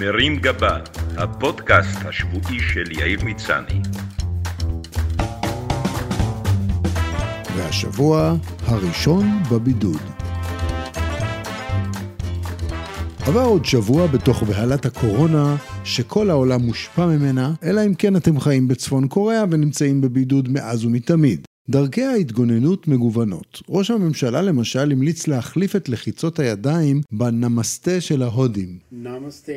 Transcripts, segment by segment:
מרים גבה, הפודקאסט השבועי של יאיר מצני. והשבוע הראשון בבידוד. עבר עוד שבוע בתוך בהלת הקורונה, שכל העולם מושפע ממנה, אלא אם כן אתם חיים בצפון קוריאה ונמצאים בבידוד מאז ומתמיד. דרכי ההתגוננות מגוונות. ראש הממשלה למשל המליץ להחליף את לחיצות הידיים בנמסטה של ההודים. נמסטה.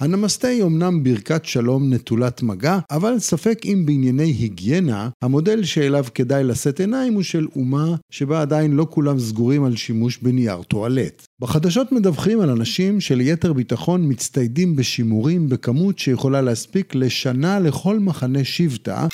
הנמסטה היא אמנם ברכת שלום נטולת מגע, אבל ספק אם בענייני היגיינה, המודל שאליו כדאי לשאת עיניים הוא של אומה שבה עדיין לא כולם סגורים על שימוש בנייר טואלט. בחדשות מדווחים על אנשים שליתר ביטחון מצטיידים בשימורים בכמות שיכולה להספיק לשנה לכל מחנה שבטה,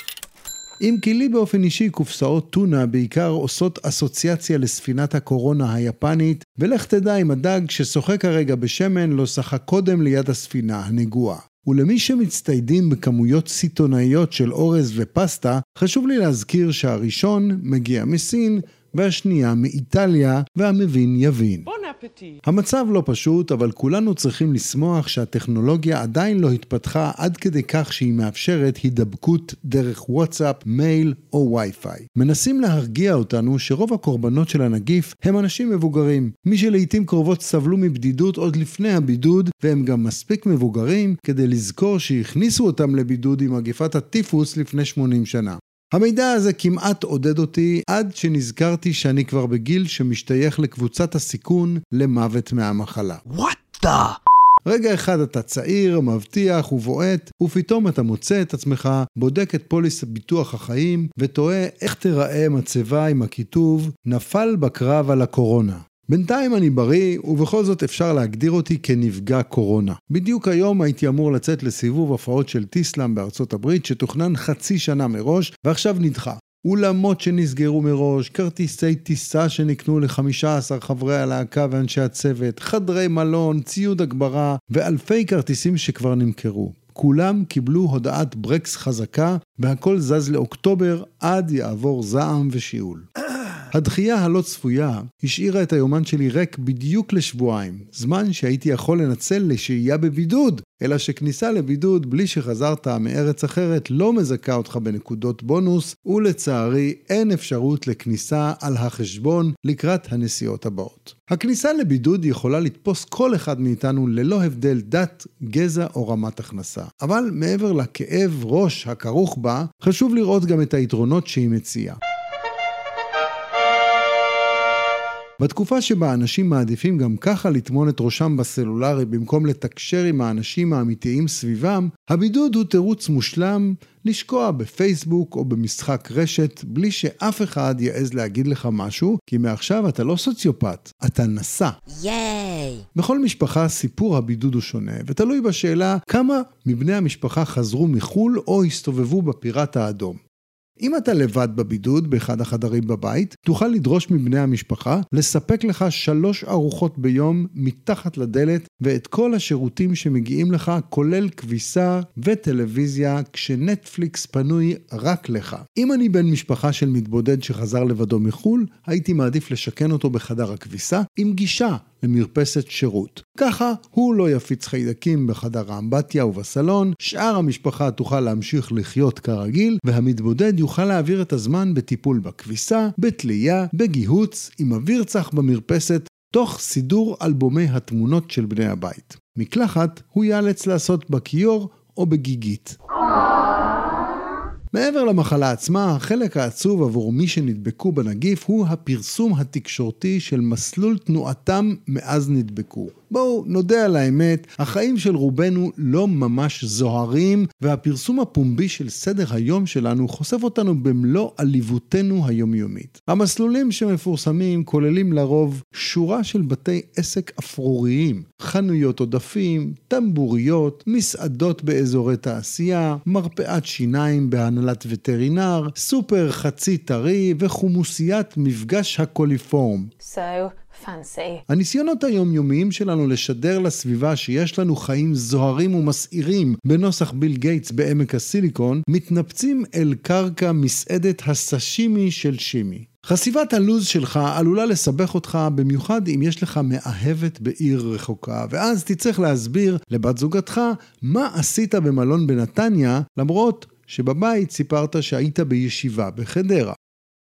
אם כי לי באופן אישי קופסאות טונה בעיקר עושות אסוציאציה לספינת הקורונה היפנית, ולך תדע אם הדג ששוחה כרגע בשמן לא שחה קודם ליד הספינה הנגועה. ולמי שמצטיידים בכמויות סיטונאיות של אורז ופסטה, חשוב לי להזכיר שהראשון מגיע מסין, והשנייה מאיטליה, והמבין יבין. המצב לא פשוט, אבל כולנו צריכים לשמוח שהטכנולוגיה עדיין לא התפתחה עד כדי כך שהיא מאפשרת הידבקות דרך וואטסאפ, מייל או וי-פיי. מנסים להרגיע אותנו שרוב הקורבנות של הנגיף הם אנשים מבוגרים. מי שלעיתים קרובות סבלו מבדידות עוד לפני הבידוד, והם גם מספיק מבוגרים כדי לזכור שהכניסו אותם לבידוד עם מגפת הטיפוס לפני 80 שנה. המידע הזה כמעט עודד אותי עד שנזכרתי שאני כבר בגיל שמשתייך לקבוצת הסיכון למוות מהמחלה. What the? רגע אחד אתה צעיר, מבטיח ובועט, ופתאום אתה מוצא את עצמך, בודק את פוליס ביטוח החיים, ותוהה איך תיראה מצבה עם הכיתוב נפל בקרב על הקורונה. בינתיים אני בריא, ובכל זאת אפשר להגדיר אותי כנפגע קורונה. בדיוק היום הייתי אמור לצאת לסיבוב הופעות של טיסלאם בארצות הברית, שתוכנן חצי שנה מראש, ועכשיו נדחה. אולמות שנסגרו מראש, כרטיסי טיסה שנקנו ל-15 חברי הלהקה ואנשי הצוות, חדרי מלון, ציוד הגברה, ואלפי כרטיסים שכבר נמכרו. כולם קיבלו הודעת ברקס חזקה, והכל זז לאוקטובר עד יעבור זעם ושיעול. הדחייה הלא צפויה השאירה את היומן שלי ריק בדיוק לשבועיים, זמן שהייתי יכול לנצל לשהייה בבידוד, אלא שכניסה לבידוד בלי שחזרת מארץ אחרת לא מזכה אותך בנקודות בונוס, ולצערי אין אפשרות לכניסה על החשבון לקראת הנסיעות הבאות. הכניסה לבידוד יכולה לתפוס כל אחד מאיתנו ללא הבדל דת, גזע או רמת הכנסה. אבל מעבר לכאב ראש הכרוך בה, חשוב לראות גם את היתרונות שהיא מציעה. בתקופה שבה אנשים מעדיפים גם ככה לטמון את ראשם בסלולרי במקום לתקשר עם האנשים האמיתיים סביבם, הבידוד הוא תירוץ מושלם לשקוע בפייסבוק או במשחק רשת בלי שאף אחד יעז להגיד לך משהו, כי מעכשיו אתה לא סוציופט, אתה נשא. ייי! בכל משפחה סיפור הבידוד הוא שונה, ותלוי בשאלה כמה מבני המשפחה חזרו מחו"ל או הסתובבו בפיראט האדום. אם אתה לבד בבידוד באחד החדרים בבית, תוכל לדרוש מבני המשפחה לספק לך שלוש ארוחות ביום מתחת לדלת ואת כל השירותים שמגיעים לך, כולל כביסה וטלוויזיה, כשנטפליקס פנוי רק לך. אם אני בן משפחה של מתבודד שחזר לבדו מחו"ל, הייתי מעדיף לשכן אותו בחדר הכביסה עם גישה למרפסת שירות. ככה הוא לא יפיץ חיידקים בחדר האמבטיה ובסלון, שאר המשפחה תוכל להמשיך לחיות כרגיל, והמתבודד יוכל להעביר את הזמן בטיפול בכביסה, בתלייה, בגיהוץ, עם אוויר צח במרפסת, תוך סידור אלבומי התמונות של בני הבית. מקלחת הוא ייאלץ לעשות בכיור או בגיגית. מעבר למחלה עצמה, החלק העצוב עבור מי שנדבקו בנגיף הוא הפרסום התקשורתי של מסלול תנועתם מאז נדבקו. בואו נודה על האמת, החיים של רובנו לא ממש זוהרים, והפרסום הפומבי של סדר היום שלנו חושף אותנו במלוא עליבותנו היומיומית. המסלולים שמפורסמים כוללים לרוב שורה של בתי עסק אפרוריים, חנויות עודפים, טמבוריות, מסעדות באזורי תעשייה, מרפאת שיניים בהנהלת וטרינר, סופר חצי טרי וחומוסיית מפגש הקוליפורם. So fancy. הניסיונות היומיומיים שלנו לשדר לסביבה שיש לנו חיים זוהרים ומסעירים בנוסח ביל גייטס בעמק הסיליקון, מתנפצים אל קרקע מסעדת הסשימי של שימי. חשיפת הלו"ז שלך עלולה לסבך אותך במיוחד אם יש לך מאהבת בעיר רחוקה, ואז תצטרך להסביר לבת זוגתך מה עשית במלון בנתניה, למרות שבבית סיפרת שהיית בישיבה בחדרה.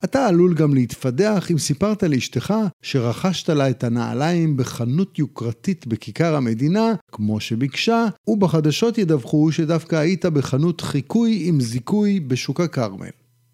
אתה עלול גם להתפדח אם סיפרת לאשתך שרכשת לה את הנעליים בחנות יוקרתית בכיכר המדינה, כמו שביקשה, ובחדשות ידווחו שדווקא היית בחנות חיקוי עם זיכוי בשוק הכרמל.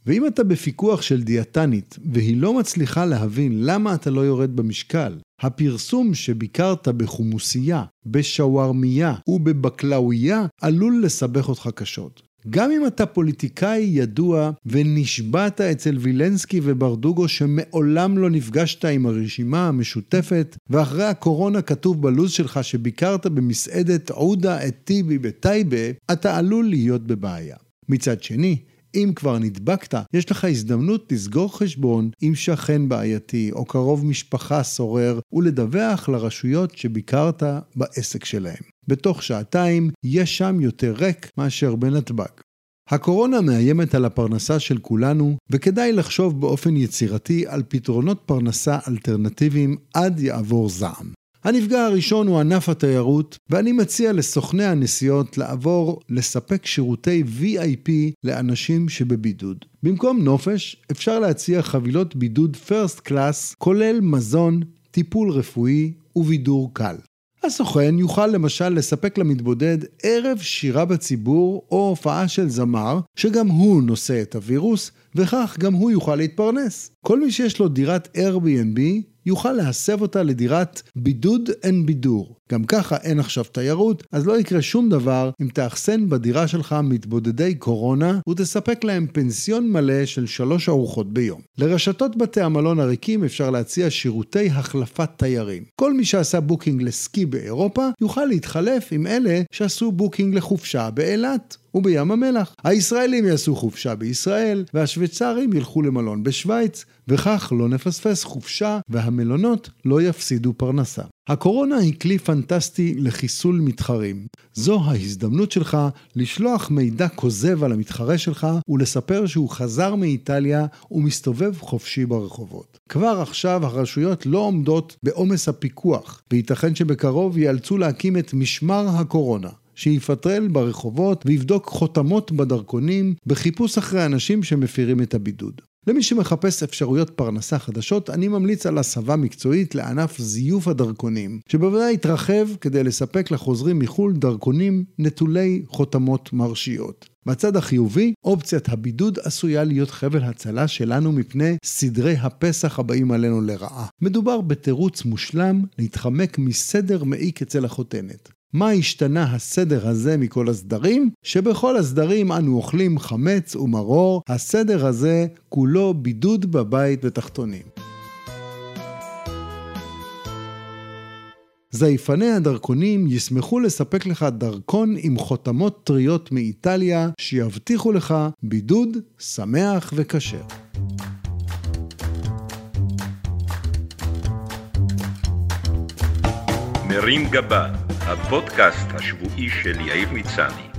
ואם אתה בפיקוח של דיאטנית והיא לא מצליחה להבין למה אתה לא יורד במשקל, הפרסום שביקרת בחומוסייה, בשווארמיה ובבקלאוויה עלול לסבך אותך קשות. גם אם אתה פוליטיקאי ידוע ונשבעת אצל וילנסקי וברדוגו שמעולם לא נפגשת עם הרשימה המשותפת, ואחרי הקורונה כתוב בלו"ז שלך שביקרת במסעדת עודה את טיבי בטייבה, אתה עלול להיות בבעיה. מצד שני, אם כבר נדבקת, יש לך הזדמנות לסגור חשבון עם שכן בעייתי או קרוב משפחה סורר ולדווח לרשויות שביקרת בעסק שלהם. בתוך שעתיים יש שם יותר ריק מאשר בנתב"ג. הקורונה מאיימת על הפרנסה של כולנו, וכדאי לחשוב באופן יצירתי על פתרונות פרנסה אלטרנטיביים עד יעבור זעם. הנפגע הראשון הוא ענף התיירות, ואני מציע לסוכני הנסיעות לעבור לספק שירותי VIP לאנשים שבבידוד. במקום נופש, אפשר להציע חבילות בידוד פרסט קלאס, כולל מזון, טיפול רפואי ובידור קל. הסוכן יוכל למשל לספק למתבודד ערב שירה בציבור או הופעה של זמר, שגם הוא נושא את הווירוס, וכך גם הוא יוכל להתפרנס. כל מי שיש לו דירת Airbnb יוכל להסב אותה לדירת בידוד אין בידור. גם ככה אין עכשיו תיירות, אז לא יקרה שום דבר אם תאחסן בדירה שלך מתבודדי קורונה ותספק להם פנסיון מלא של שלוש ארוחות ביום. לרשתות בתי המלון הריקים אפשר להציע שירותי החלפת תיירים. כל מי שעשה booking לסקי באירופה יוכל להתחלף עם אלה שעשו booking לחופשה באילת. ובים המלח. הישראלים יעשו חופשה בישראל, והשוויצרים ילכו למלון בשוויץ, וכך לא נפספס חופשה והמלונות לא יפסידו פרנסה. הקורונה היא כלי פנטסטי לחיסול מתחרים. זו ההזדמנות שלך לשלוח מידע כוזב על המתחרה שלך ולספר שהוא חזר מאיטליה ומסתובב חופשי ברחובות. כבר עכשיו הרשויות לא עומדות בעומס הפיקוח, וייתכן שבקרוב ייאלצו להקים את משמר הקורונה. שיפטרל ברחובות ויבדוק חותמות בדרכונים בחיפוש אחרי אנשים שמפירים את הבידוד. למי שמחפש אפשרויות פרנסה חדשות, אני ממליץ על הסבה מקצועית לענף זיוף הדרכונים, שבוודאי יתרחב כדי לספק לחוזרים מחו"ל דרכונים נטולי חותמות מרשיות. בצד החיובי, אופציית הבידוד עשויה להיות חבל הצלה שלנו מפני סדרי הפסח הבאים עלינו לרעה. מדובר בתירוץ מושלם להתחמק מסדר מעיק אצל החותנת. מה השתנה הסדר הזה מכל הסדרים? שבכל הסדרים אנו אוכלים חמץ ומרור, הסדר הזה כולו בידוד בבית ותחתונים. זייפני הדרכונים ישמחו לספק לך דרכון עם חותמות טריות מאיטליה, שיבטיחו לך בידוד שמח וכשר. מרים גבה, הפודקאסט השבועי של יאיר מצני.